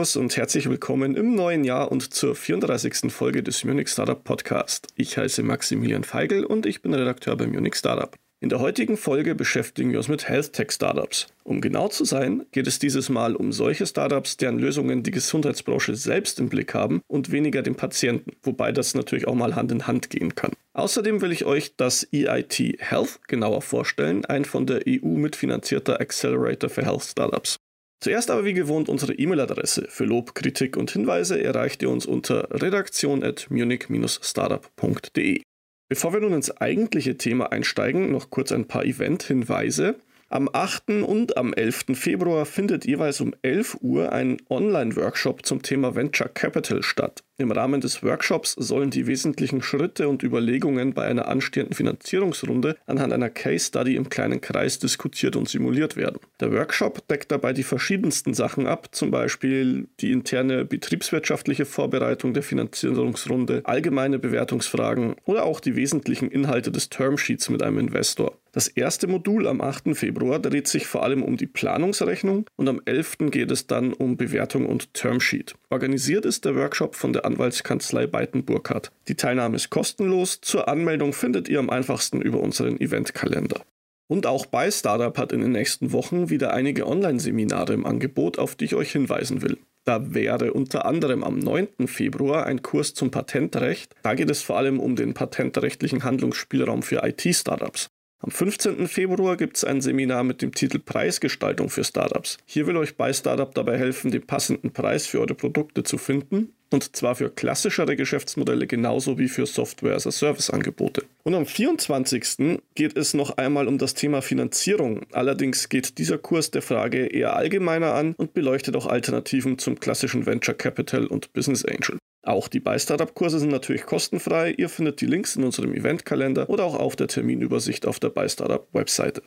Servus und herzlich willkommen im neuen Jahr und zur 34. Folge des Munich Startup Podcast. Ich heiße Maximilian Feigl und ich bin Redakteur bei Munich Startup. In der heutigen Folge beschäftigen wir uns mit Health Tech Startups. Um genau zu sein, geht es dieses Mal um solche Startups, deren Lösungen die Gesundheitsbranche selbst im Blick haben und weniger den Patienten, wobei das natürlich auch mal Hand in Hand gehen kann. Außerdem will ich euch das EIT Health genauer vorstellen, ein von der EU mitfinanzierter Accelerator für Health Startups. Zuerst aber wie gewohnt unsere E-Mail-Adresse. Für Lob, Kritik und Hinweise erreicht ihr uns unter redaktion.munich-startup.de. Bevor wir nun ins eigentliche Thema einsteigen, noch kurz ein paar Event-Hinweise. Am 8. und am 11. Februar findet jeweils um 11 Uhr ein Online-Workshop zum Thema Venture Capital statt. Im Rahmen des Workshops sollen die wesentlichen Schritte und Überlegungen bei einer anstehenden Finanzierungsrunde anhand einer Case Study im kleinen Kreis diskutiert und simuliert werden. Der Workshop deckt dabei die verschiedensten Sachen ab, zum Beispiel die interne betriebswirtschaftliche Vorbereitung der Finanzierungsrunde, allgemeine Bewertungsfragen oder auch die wesentlichen Inhalte des Termsheets mit einem Investor. Das erste Modul am 8. Februar dreht sich vor allem um die Planungsrechnung und am 11. geht es dann um Bewertung und Termsheet. Organisiert ist der Workshop von der Anwaltskanzlei Beiten Burkhardt. Die Teilnahme ist kostenlos. Zur Anmeldung findet ihr am einfachsten über unseren Eventkalender. Und auch bei Startup hat in den nächsten Wochen wieder einige Online-Seminare im Angebot, auf die ich euch hinweisen will. Da wäre unter anderem am 9. Februar ein Kurs zum Patentrecht. Da geht es vor allem um den patentrechtlichen Handlungsspielraum für IT-Startups. Am 15. Februar gibt es ein Seminar mit dem Titel Preisgestaltung für Startups. Hier will euch bei Startup dabei helfen, den passenden Preis für eure Produkte zu finden. Und zwar für klassischere Geschäftsmodelle genauso wie für Software-as-a-Service-Angebote. Und am 24. geht es noch einmal um das Thema Finanzierung. Allerdings geht dieser Kurs der Frage eher allgemeiner an und beleuchtet auch Alternativen zum klassischen Venture Capital und Business Angel. Auch die bei Startup-Kurse sind natürlich kostenfrei. Ihr findet die Links in unserem Eventkalender oder auch auf der Terminübersicht auf der bei Startup-Webseite.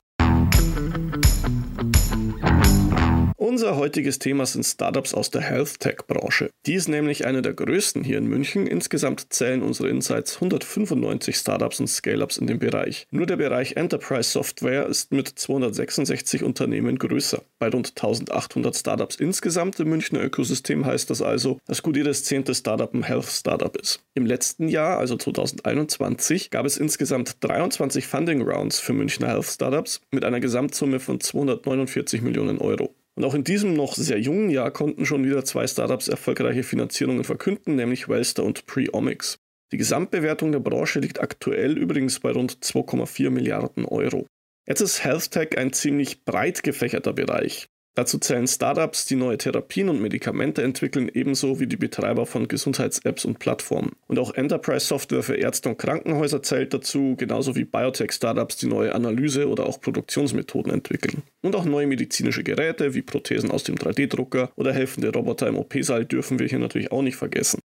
Unser heutiges Thema sind Startups aus der Health Tech Branche. Die ist nämlich eine der größten hier in München. Insgesamt zählen unsere Insights 195 Startups und Scale-ups in dem Bereich. Nur der Bereich Enterprise Software ist mit 266 Unternehmen größer. Bei rund 1800 Startups insgesamt im Münchner Ökosystem heißt das also, dass gut jedes zehnte Startup ein Health Startup ist. Im letzten Jahr, also 2021, gab es insgesamt 23 Funding Rounds für Münchner Health Startups mit einer Gesamtsumme von 249 Millionen Euro. Und auch in diesem noch sehr jungen Jahr konnten schon wieder zwei Startups erfolgreiche Finanzierungen verkünden, nämlich Wellster und Preomics. Die Gesamtbewertung der Branche liegt aktuell übrigens bei rund 2,4 Milliarden Euro. Jetzt ist Health Tech ein ziemlich breit gefächerter Bereich. Dazu zählen Startups, die neue Therapien und Medikamente entwickeln, ebenso wie die Betreiber von Gesundheits-Apps und Plattformen. Und auch Enterprise-Software für Ärzte und Krankenhäuser zählt dazu, genauso wie Biotech-Startups, die neue Analyse- oder auch Produktionsmethoden entwickeln. Und auch neue medizinische Geräte wie Prothesen aus dem 3D-Drucker oder helfende Roboter im OP-Saal dürfen wir hier natürlich auch nicht vergessen.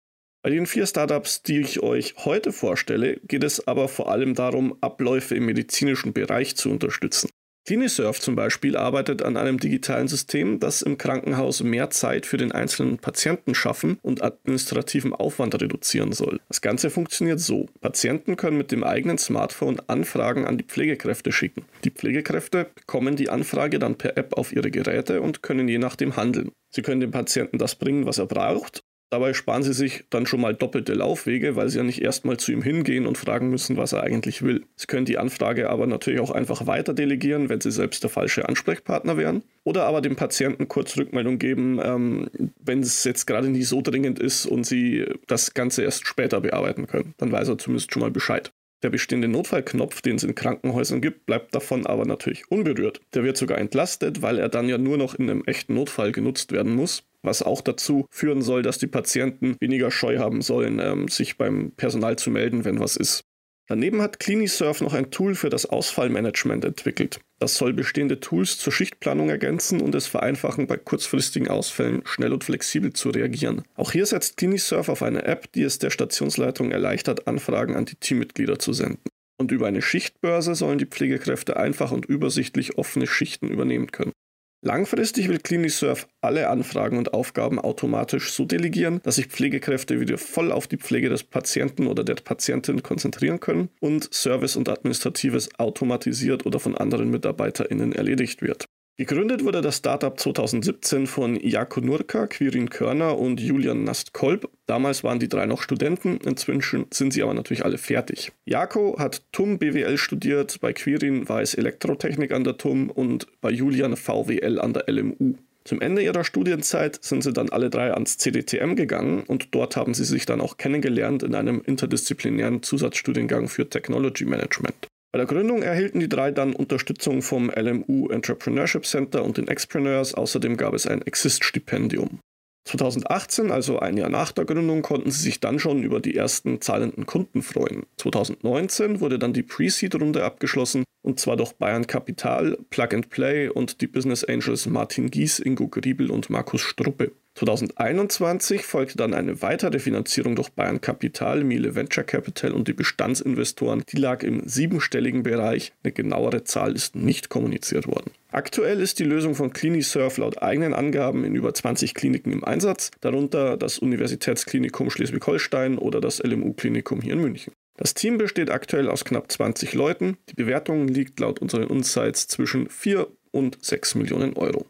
Bei den vier Startups, die ich euch heute vorstelle, geht es aber vor allem darum, Abläufe im medizinischen Bereich zu unterstützen. Clinisurf zum Beispiel arbeitet an einem digitalen System, das im Krankenhaus mehr Zeit für den einzelnen Patienten schaffen und administrativen Aufwand reduzieren soll. Das Ganze funktioniert so. Patienten können mit dem eigenen Smartphone Anfragen an die Pflegekräfte schicken. Die Pflegekräfte bekommen die Anfrage dann per App auf ihre Geräte und können je nachdem handeln. Sie können dem Patienten das bringen, was er braucht Dabei sparen sie sich dann schon mal doppelte Laufwege, weil sie ja nicht erstmal zu ihm hingehen und fragen müssen, was er eigentlich will. Sie können die Anfrage aber natürlich auch einfach weiter delegieren, wenn sie selbst der falsche Ansprechpartner wären. Oder aber dem Patienten kurz Rückmeldung geben, ähm, wenn es jetzt gerade nicht so dringend ist und sie das Ganze erst später bearbeiten können. Dann weiß er zumindest schon mal Bescheid. Der bestehende Notfallknopf, den es in Krankenhäusern gibt, bleibt davon aber natürlich unberührt. Der wird sogar entlastet, weil er dann ja nur noch in einem echten Notfall genutzt werden muss was auch dazu führen soll, dass die Patienten weniger Scheu haben sollen, ähm, sich beim Personal zu melden, wenn was ist. Daneben hat CliniSurf noch ein Tool für das Ausfallmanagement entwickelt. Das soll bestehende Tools zur Schichtplanung ergänzen und es vereinfachen, bei kurzfristigen Ausfällen schnell und flexibel zu reagieren. Auch hier setzt CliniSurf auf eine App, die es der Stationsleitung erleichtert, Anfragen an die Teammitglieder zu senden. Und über eine Schichtbörse sollen die Pflegekräfte einfach und übersichtlich offene Schichten übernehmen können. Langfristig will CliniSurf alle Anfragen und Aufgaben automatisch so delegieren, dass sich Pflegekräfte wieder voll auf die Pflege des Patienten oder der Patientin konzentrieren können und Service und Administratives automatisiert oder von anderen MitarbeiterInnen erledigt wird. Gegründet wurde das Startup 2017 von Jako Nurka, Quirin Körner und Julian Nastkolb. Damals waren die drei noch Studenten, inzwischen sind sie aber natürlich alle fertig. Jako hat TUM BWL studiert, bei Quirin war es Elektrotechnik an der TUM und bei Julian VWL an der LMU. Zum Ende ihrer Studienzeit sind sie dann alle drei ans CDTM gegangen und dort haben sie sich dann auch kennengelernt in einem interdisziplinären Zusatzstudiengang für Technology Management. Bei der Gründung erhielten die drei dann Unterstützung vom LMU Entrepreneurship Center und den Expreneurs. Außerdem gab es ein Exist-Stipendium. 2018, also ein Jahr nach der Gründung, konnten sie sich dann schon über die ersten zahlenden Kunden freuen. 2019 wurde dann die Pre-Seed-Runde abgeschlossen und zwar durch Bayern Capital, Plug and Play und die Business Angels Martin Gies, Ingo Griebel und Markus Struppe. 2021 folgte dann eine weitere Finanzierung durch Bayern Capital, Miele Venture Capital und die Bestandsinvestoren. Die lag im siebenstelligen Bereich. Eine genauere Zahl ist nicht kommuniziert worden. Aktuell ist die Lösung von CliniSurf laut eigenen Angaben in über 20 Kliniken im Einsatz, darunter das Universitätsklinikum Schleswig-Holstein oder das LMU-Klinikum hier in München. Das Team besteht aktuell aus knapp 20 Leuten. Die Bewertung liegt laut unseren Insights zwischen 4 und 6 Millionen Euro.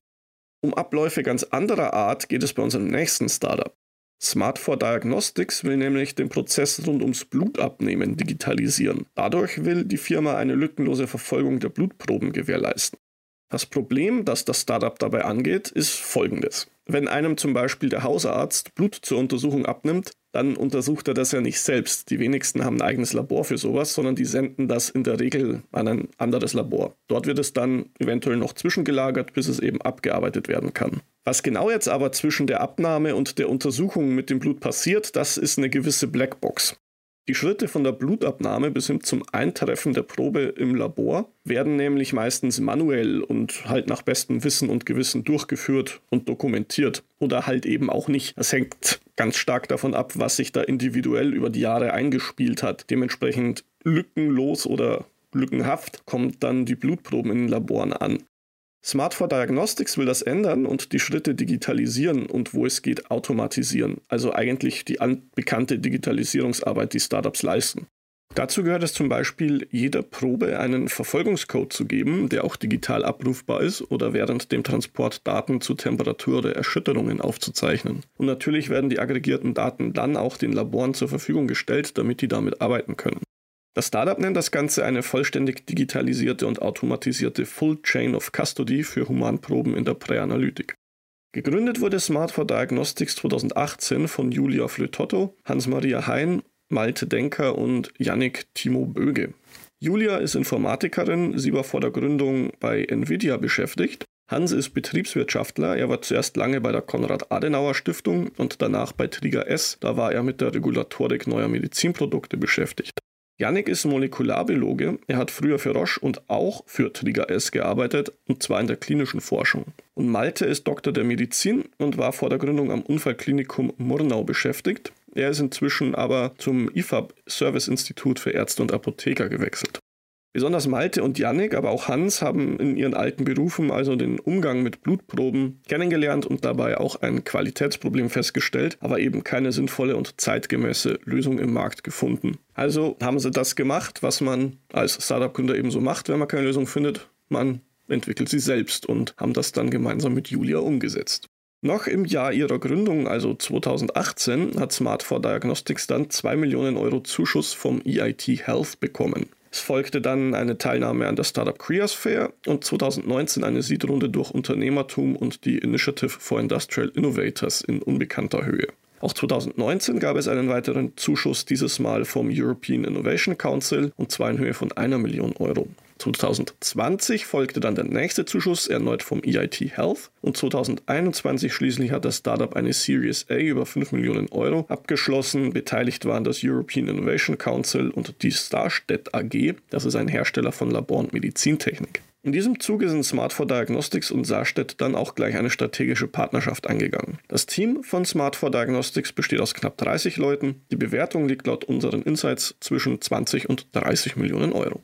Um Abläufe ganz anderer Art geht es bei unserem nächsten Startup. Smart4 Diagnostics will nämlich den Prozess rund ums Blutabnehmen digitalisieren. Dadurch will die Firma eine lückenlose Verfolgung der Blutproben gewährleisten. Das Problem, das das Startup dabei angeht, ist folgendes. Wenn einem zum Beispiel der Hausarzt Blut zur Untersuchung abnimmt, dann untersucht er das ja nicht selbst. Die wenigsten haben ein eigenes Labor für sowas, sondern die senden das in der Regel an ein anderes Labor. Dort wird es dann eventuell noch zwischengelagert, bis es eben abgearbeitet werden kann. Was genau jetzt aber zwischen der Abnahme und der Untersuchung mit dem Blut passiert, das ist eine gewisse Blackbox. Die Schritte von der Blutabnahme bis hin zum Eintreffen der Probe im Labor werden nämlich meistens manuell und halt nach bestem Wissen und Gewissen durchgeführt und dokumentiert oder halt eben auch nicht. Das hängt ganz stark davon ab, was sich da individuell über die Jahre eingespielt hat. Dementsprechend lückenlos oder lückenhaft kommt dann die Blutproben in den Laboren an. Smart for Diagnostics will das ändern und die Schritte digitalisieren und wo es geht automatisieren. Also eigentlich die bekannte Digitalisierungsarbeit, die Startups leisten. Dazu gehört es zum Beispiel, jeder Probe einen Verfolgungscode zu geben, der auch digital abrufbar ist oder während dem Transport Daten zu Temperatur oder Erschütterungen aufzuzeichnen. Und natürlich werden die aggregierten Daten dann auch den Laboren zur Verfügung gestellt, damit die damit arbeiten können. Das Startup nennt das Ganze eine vollständig digitalisierte und automatisierte Full Chain of Custody für Humanproben in der Präanalytik. Gegründet wurde Smart for Diagnostics 2018 von Julia Flötotto, Hans-Maria Hein, Malte Denker und Yannick Timo Böge. Julia ist Informatikerin, sie war vor der Gründung bei Nvidia beschäftigt. Hans ist Betriebswirtschaftler, er war zuerst lange bei der Konrad-Adenauer-Stiftung und danach bei Trigger S, da war er mit der Regulatorik neuer Medizinprodukte beschäftigt. Yannick ist Molekularbiologe. Er hat früher für Roche und auch für Trigger S gearbeitet, und zwar in der klinischen Forschung. Und Malte ist Doktor der Medizin und war vor der Gründung am Unfallklinikum Murnau beschäftigt. Er ist inzwischen aber zum IFAB Service Institut für Ärzte und Apotheker gewechselt. Besonders Malte und Yannick, aber auch Hans haben in ihren alten Berufen also den Umgang mit Blutproben kennengelernt und dabei auch ein Qualitätsproblem festgestellt, aber eben keine sinnvolle und zeitgemäße Lösung im Markt gefunden. Also haben sie das gemacht, was man als Startup-Gründer eben so macht, wenn man keine Lösung findet. Man entwickelt sie selbst und haben das dann gemeinsam mit Julia umgesetzt. Noch im Jahr ihrer Gründung, also 2018, hat Smart4 Diagnostics dann 2 Millionen Euro Zuschuss vom EIT Health bekommen. Es folgte dann eine Teilnahme an der Startup Creas Fair und 2019 eine Seedrunde durch Unternehmertum und die Initiative for Industrial Innovators in unbekannter Höhe. Auch 2019 gab es einen weiteren Zuschuss, dieses Mal vom European Innovation Council, und zwar in Höhe von einer Million Euro. 2020 folgte dann der nächste Zuschuss, erneut vom EIT Health. Und 2021 schließlich hat das Startup eine Series A über 5 Millionen Euro abgeschlossen. Beteiligt waren das European Innovation Council und die Starstedt AG. Das ist ein Hersteller von Labor- und Medizintechnik. In diesem Zuge sind Smart4 Diagnostics und Saarstedt dann auch gleich eine strategische Partnerschaft eingegangen. Das Team von Smart4 Diagnostics besteht aus knapp 30 Leuten. Die Bewertung liegt laut unseren Insights zwischen 20 und 30 Millionen Euro.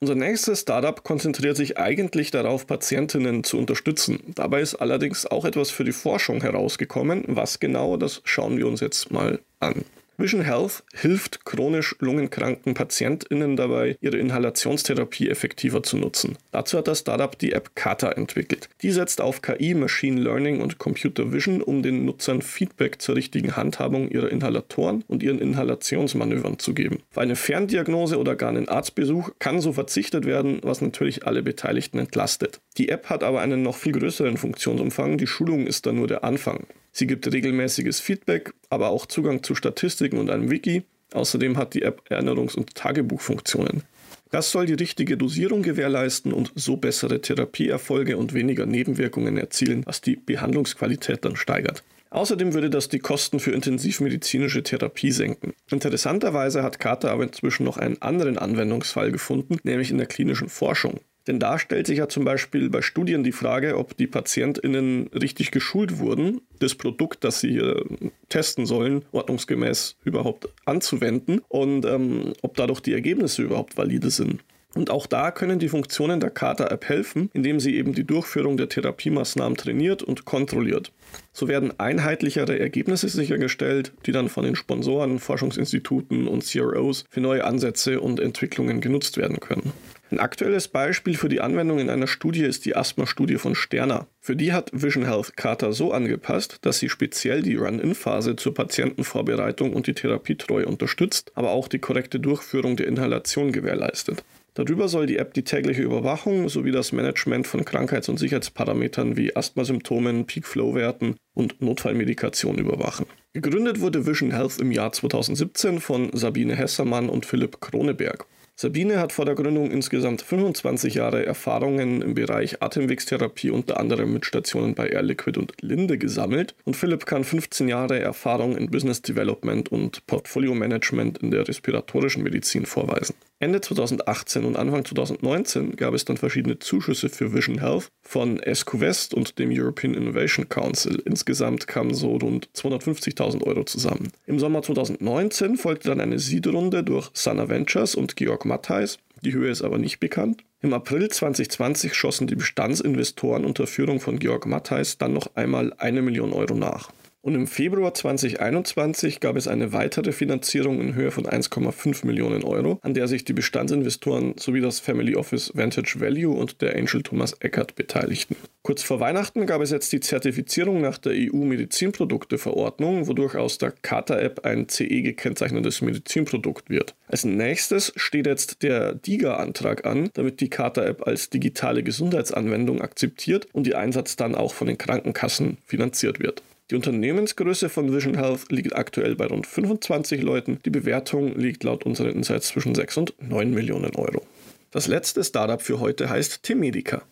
Unser nächstes Startup konzentriert sich eigentlich darauf, Patientinnen zu unterstützen. Dabei ist allerdings auch etwas für die Forschung herausgekommen. Was genau, das schauen wir uns jetzt mal an. Vision Health hilft chronisch lungenkranken PatientInnen dabei, ihre Inhalationstherapie effektiver zu nutzen. Dazu hat das Startup die App Kata entwickelt. Die setzt auf KI, Machine Learning und Computer Vision, um den Nutzern Feedback zur richtigen Handhabung ihrer Inhalatoren und ihren Inhalationsmanövern zu geben. Für eine Ferndiagnose oder gar einen Arztbesuch kann so verzichtet werden, was natürlich alle Beteiligten entlastet. Die App hat aber einen noch viel größeren Funktionsumfang. Die Schulung ist da nur der Anfang. Sie gibt regelmäßiges Feedback, aber auch Zugang zu Statistiken und einem Wiki. Außerdem hat die App Erinnerungs- und Tagebuchfunktionen. Das soll die richtige Dosierung gewährleisten und so bessere Therapieerfolge und weniger Nebenwirkungen erzielen, was die Behandlungsqualität dann steigert. Außerdem würde das die Kosten für intensivmedizinische Therapie senken. Interessanterweise hat Carter aber inzwischen noch einen anderen Anwendungsfall gefunden, nämlich in der klinischen Forschung. Denn da stellt sich ja zum Beispiel bei Studien die Frage, ob die PatientInnen richtig geschult wurden, das Produkt, das sie hier testen sollen, ordnungsgemäß überhaupt anzuwenden und ähm, ob dadurch die Ergebnisse überhaupt valide sind. Und auch da können die Funktionen der Kata-App helfen, indem sie eben die Durchführung der Therapiemaßnahmen trainiert und kontrolliert. So werden einheitlichere Ergebnisse sichergestellt, die dann von den Sponsoren, Forschungsinstituten und CROs für neue Ansätze und Entwicklungen genutzt werden können. Ein aktuelles Beispiel für die Anwendung in einer Studie ist die Asthma-Studie von Sterner. Für die hat Vision Health Kata so angepasst, dass sie speziell die Run-In-Phase zur Patientenvorbereitung und die Therapietreue unterstützt, aber auch die korrekte Durchführung der Inhalation gewährleistet. Darüber soll die App die tägliche Überwachung sowie das Management von Krankheits- und Sicherheitsparametern wie Asthmasymptomen, Peak-Flow-Werten und Notfallmedikation überwachen. Gegründet wurde Vision Health im Jahr 2017 von Sabine Hessermann und Philipp Kroneberg. Sabine hat vor der Gründung insgesamt 25 Jahre Erfahrungen im Bereich Atemwegstherapie unter anderem mit Stationen bei Air Liquid und Linde gesammelt und Philipp kann 15 Jahre Erfahrung in Business Development und Portfolio Management in der respiratorischen Medizin vorweisen. Ende 2018 und Anfang 2019 gab es dann verschiedene Zuschüsse für Vision Health von ESCO-West und dem European Innovation Council. Insgesamt kamen so rund 250.000 Euro zusammen. Im Sommer 2019 folgte dann eine Seed-Runde durch Sana Ventures und Georg Mattheis. Die Höhe ist aber nicht bekannt. Im April 2020 schossen die Bestandsinvestoren unter Führung von Georg Mattheis dann noch einmal eine Million Euro nach. Und im Februar 2021 gab es eine weitere Finanzierung in Höhe von 1,5 Millionen Euro, an der sich die Bestandsinvestoren sowie das Family Office Vantage Value und der Angel Thomas Eckert beteiligten. Kurz vor Weihnachten gab es jetzt die Zertifizierung nach der EU-Medizinprodukte-Verordnung, wodurch aus der Kata-App ein CE gekennzeichnetes Medizinprodukt wird. Als nächstes steht jetzt der DIGA-Antrag an, damit die Kata-App als digitale Gesundheitsanwendung akzeptiert und ihr Einsatz dann auch von den Krankenkassen finanziert wird. Die Unternehmensgröße von Vision Health liegt aktuell bei rund 25 Leuten. Die Bewertung liegt laut unseren Insights zwischen 6 und 9 Millionen Euro. Das letzte Startup für heute heißt Temedica.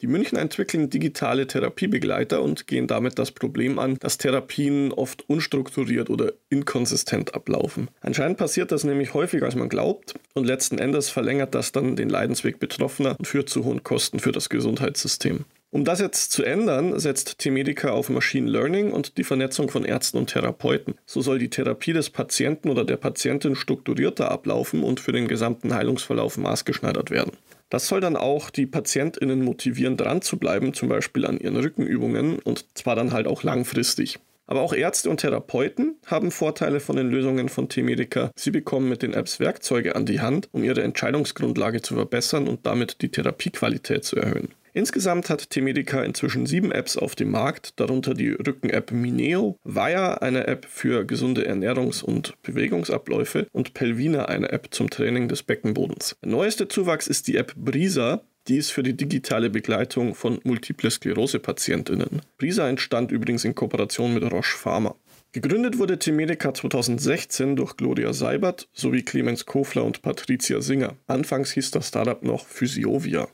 Die München entwickeln digitale Therapiebegleiter und gehen damit das Problem an, dass Therapien oft unstrukturiert oder inkonsistent ablaufen. Anscheinend passiert das nämlich häufiger als man glaubt und letzten Endes verlängert das dann den Leidensweg Betroffener und führt zu hohen Kosten für das Gesundheitssystem. Um das jetzt zu ändern, setzt T-Medica auf Machine Learning und die Vernetzung von Ärzten und Therapeuten. So soll die Therapie des Patienten oder der Patientin strukturierter ablaufen und für den gesamten Heilungsverlauf maßgeschneidert werden. Das soll dann auch die PatientInnen motivieren, dran zu bleiben, zum Beispiel an ihren Rückenübungen und zwar dann halt auch langfristig. Aber auch Ärzte und Therapeuten haben Vorteile von den Lösungen von T-Medica. Sie bekommen mit den Apps Werkzeuge an die Hand, um ihre Entscheidungsgrundlage zu verbessern und damit die Therapiequalität zu erhöhen. Insgesamt hat T-Medica inzwischen sieben Apps auf dem Markt, darunter die Rücken-App Mineo, Vaya, eine App für gesunde Ernährungs- und Bewegungsabläufe und Pelvina, eine App zum Training des Beckenbodens. Der neueste Zuwachs ist die App Brisa, die ist für die digitale Begleitung von Multiple Sklerose-PatientInnen. Brisa entstand übrigens in Kooperation mit Roche Pharma. Gegründet wurde T-Medica 2016 durch Gloria Seibert sowie Clemens Kofler und Patricia Singer. Anfangs hieß das Startup noch Physiovia.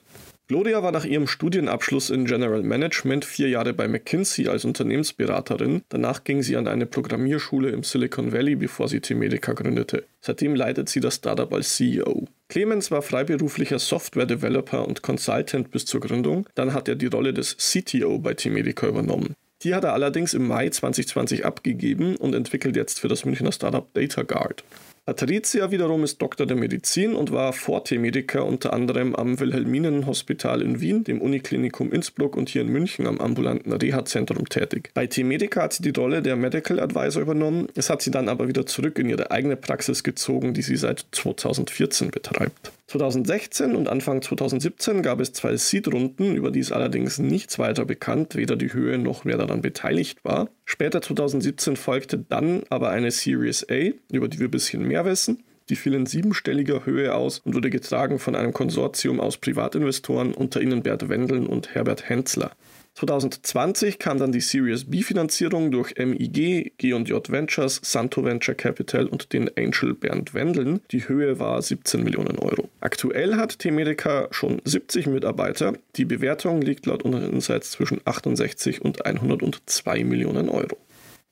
Gloria war nach ihrem Studienabschluss in General Management vier Jahre bei McKinsey als Unternehmensberaterin. Danach ging sie an eine Programmierschule im Silicon Valley, bevor sie T-Medica gründete. Seitdem leitet sie das Startup als CEO. Clemens war freiberuflicher Software-Developer und Consultant bis zur Gründung. Dann hat er die Rolle des CTO bei T-Medica übernommen. Die hat er allerdings im Mai 2020 abgegeben und entwickelt jetzt für das Münchner Startup DataGuard. Patricia wiederum ist Doktor der Medizin und war vor T-Medica unter anderem am Wilhelminenhospital in Wien, dem Uniklinikum Innsbruck und hier in München am ambulanten Reha-Zentrum tätig. Bei T-Medica hat sie die Rolle der Medical Advisor übernommen, es hat sie dann aber wieder zurück in ihre eigene Praxis gezogen, die sie seit 2014 betreibt. 2016 und Anfang 2017 gab es zwei Seed-Runden, über die ist allerdings nichts weiter bekannt, weder die Höhe noch wer daran beteiligt war. Später 2017 folgte dann aber eine Series A, über die wir ein bisschen mehr wissen. Die fiel in siebenstelliger Höhe aus und wurde getragen von einem Konsortium aus Privatinvestoren, unter ihnen Bert Wendeln und Herbert Hensler. 2020 kam dann die Series B-Finanzierung durch MIG, G&J Ventures, Santo Venture Capital und den Angel Bernd Wendeln. Die Höhe war 17 Millionen Euro. Aktuell hat T-Medica schon 70 Mitarbeiter. Die Bewertung liegt laut unseren Insights zwischen 68 und 102 Millionen Euro.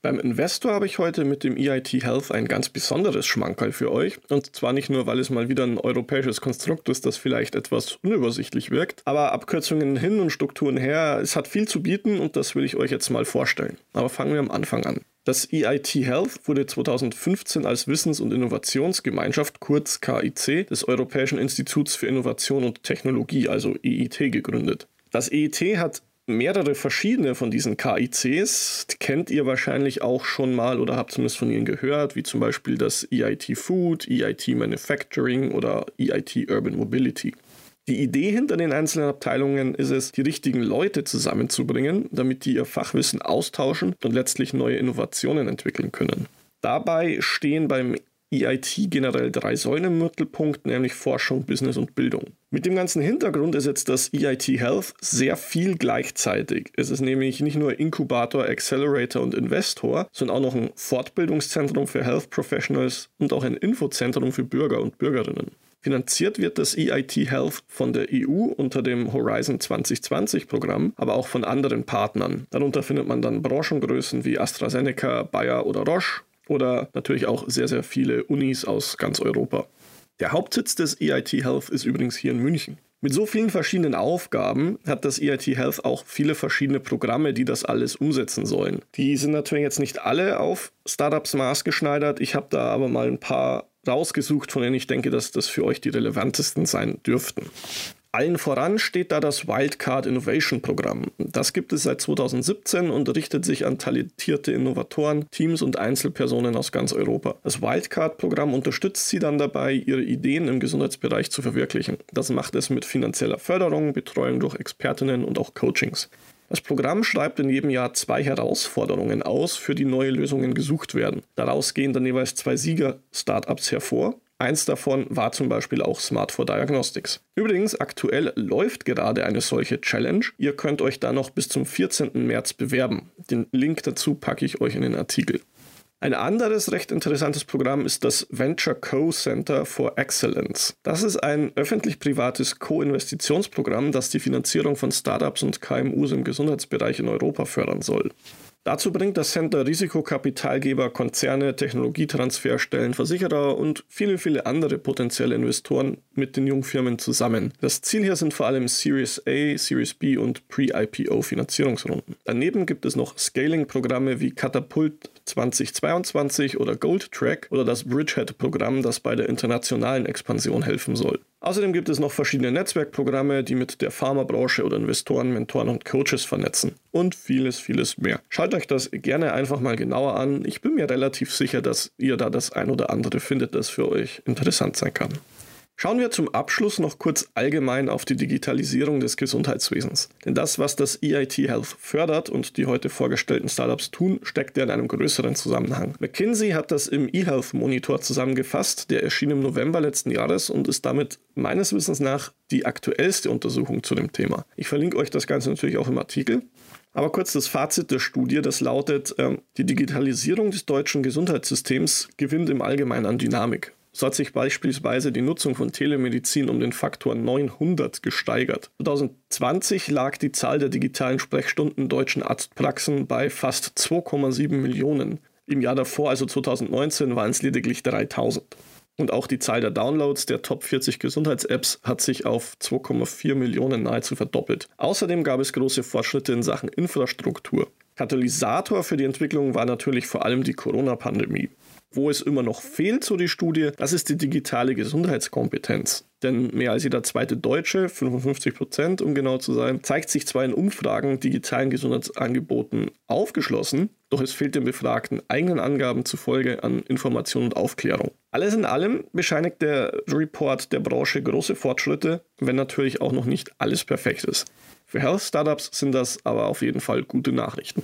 Beim Investor habe ich heute mit dem EIT Health ein ganz besonderes Schmankerl für euch. Und zwar nicht nur, weil es mal wieder ein europäisches Konstrukt ist, das vielleicht etwas unübersichtlich wirkt, aber Abkürzungen hin und Strukturen her, es hat viel zu bieten und das will ich euch jetzt mal vorstellen. Aber fangen wir am Anfang an. Das EIT Health wurde 2015 als Wissens- und Innovationsgemeinschaft, kurz KIC, des Europäischen Instituts für Innovation und Technologie, also EIT, gegründet. Das EIT hat mehrere verschiedene von diesen KICs. Die kennt ihr wahrscheinlich auch schon mal oder habt zumindest von ihnen gehört, wie zum Beispiel das EIT Food, EIT Manufacturing oder EIT Urban Mobility. Die Idee hinter den einzelnen Abteilungen ist es, die richtigen Leute zusammenzubringen, damit die ihr Fachwissen austauschen und letztlich neue Innovationen entwickeln können. Dabei stehen beim EIT generell drei Säulen im Mittelpunkt, nämlich Forschung, Business und Bildung. Mit dem ganzen Hintergrund ist jetzt das EIT Health sehr viel gleichzeitig. Es ist nämlich nicht nur Inkubator, Accelerator und Investor, sondern auch noch ein Fortbildungszentrum für Health Professionals und auch ein Infozentrum für Bürger und Bürgerinnen. Finanziert wird das EIT Health von der EU unter dem Horizon 2020 Programm, aber auch von anderen Partnern. Darunter findet man dann Branchengrößen wie AstraZeneca, Bayer oder Roche oder natürlich auch sehr, sehr viele Unis aus ganz Europa. Der Hauptsitz des EIT Health ist übrigens hier in München. Mit so vielen verschiedenen Aufgaben hat das EIT Health auch viele verschiedene Programme, die das alles umsetzen sollen. Die sind natürlich jetzt nicht alle auf Startups maßgeschneidert. Ich habe da aber mal ein paar rausgesucht, von denen ich denke, dass das für euch die relevantesten sein dürften. Allen voran steht da das Wildcard Innovation Programm. Das gibt es seit 2017 und richtet sich an talentierte Innovatoren, Teams und Einzelpersonen aus ganz Europa. Das Wildcard-Programm unterstützt sie dann dabei, ihre Ideen im Gesundheitsbereich zu verwirklichen. Das macht es mit finanzieller Förderung, Betreuung durch Expertinnen und auch Coachings. Das Programm schreibt in jedem Jahr zwei Herausforderungen aus, für die neue Lösungen gesucht werden. Daraus gehen dann jeweils zwei Sieger-Startups hervor Eins davon war zum Beispiel auch Smart for Diagnostics. Übrigens, aktuell läuft gerade eine solche Challenge. Ihr könnt euch da noch bis zum 14. März bewerben. Den Link dazu packe ich euch in den Artikel. Ein anderes recht interessantes Programm ist das Venture Co Center for Excellence. Das ist ein öffentlich-privates Co-Investitionsprogramm, das die Finanzierung von Startups und KMUs im Gesundheitsbereich in Europa fördern soll. Dazu bringt das Center Risikokapitalgeber, Konzerne, Technologietransferstellen, Versicherer und viele, viele andere potenzielle Investoren mit den Jungfirmen zusammen. Das Ziel hier sind vor allem Series A, Series B und Pre-IPO Finanzierungsrunden. Daneben gibt es noch Scaling-Programme wie Katapult 2022 oder Gold Track oder das Bridgehead-Programm, das bei der internationalen Expansion helfen soll. Außerdem gibt es noch verschiedene Netzwerkprogramme, die mit der Pharmabranche oder Investoren, Mentoren und Coaches vernetzen. Und vieles, vieles mehr. Schaut euch das gerne einfach mal genauer an. Ich bin mir relativ sicher, dass ihr da das ein oder andere findet, das für euch interessant sein kann. Schauen wir zum Abschluss noch kurz allgemein auf die Digitalisierung des Gesundheitswesens. Denn das, was das EIT Health fördert und die heute vorgestellten Startups tun, steckt ja in einem größeren Zusammenhang. McKinsey hat das im eHealth Monitor zusammengefasst, der erschien im November letzten Jahres und ist damit meines Wissens nach die aktuellste Untersuchung zu dem Thema. Ich verlinke euch das Ganze natürlich auch im Artikel. Aber kurz das Fazit der Studie, das lautet, äh, die Digitalisierung des deutschen Gesundheitssystems gewinnt im Allgemeinen an Dynamik. So hat sich beispielsweise die Nutzung von Telemedizin um den Faktor 900 gesteigert. 2020 lag die Zahl der digitalen Sprechstunden deutschen Arztpraxen bei fast 2,7 Millionen. Im Jahr davor, also 2019, waren es lediglich 3000. Und auch die Zahl der Downloads der Top 40 Gesundheits-Apps hat sich auf 2,4 Millionen nahezu verdoppelt. Außerdem gab es große Fortschritte in Sachen Infrastruktur. Katalysator für die Entwicklung war natürlich vor allem die Corona-Pandemie. Wo es immer noch fehlt, so die Studie, das ist die digitale Gesundheitskompetenz. Denn mehr als jeder zweite Deutsche, 55 Prozent um genau zu sein, zeigt sich zwar in Umfragen digitalen Gesundheitsangeboten aufgeschlossen, doch es fehlt den Befragten eigenen Angaben zufolge an Information und Aufklärung. Alles in allem bescheinigt der Report der Branche große Fortschritte, wenn natürlich auch noch nicht alles perfekt ist. Für Health Startups sind das aber auf jeden Fall gute Nachrichten.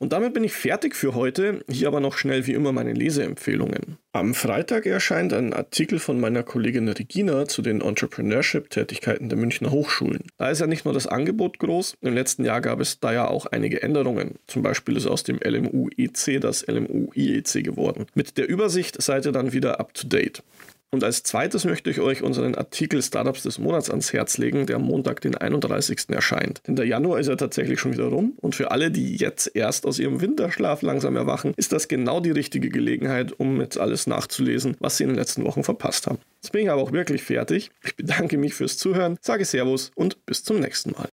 Und damit bin ich fertig für heute. Hier aber noch schnell wie immer meine Leseempfehlungen. Am Freitag erscheint ein Artikel von meiner Kollegin Regina zu den Entrepreneurship-Tätigkeiten der Münchner Hochschulen. Da ist ja nicht nur das Angebot groß, im letzten Jahr gab es da ja auch einige Änderungen. Zum Beispiel ist aus dem LMU EC das LMU IEC geworden. Mit der Übersicht seid ihr dann wieder up to date. Und als zweites möchte ich euch unseren Artikel Startups des Monats ans Herz legen, der am Montag, den 31. erscheint. Denn der Januar ist ja tatsächlich schon wieder rum und für alle, die jetzt erst aus ihrem Winterschlaf langsam erwachen, ist das genau die richtige Gelegenheit, um jetzt alles nachzulesen, was sie in den letzten Wochen verpasst haben. Jetzt bin ich aber auch wirklich fertig. Ich bedanke mich fürs Zuhören, sage Servus und bis zum nächsten Mal.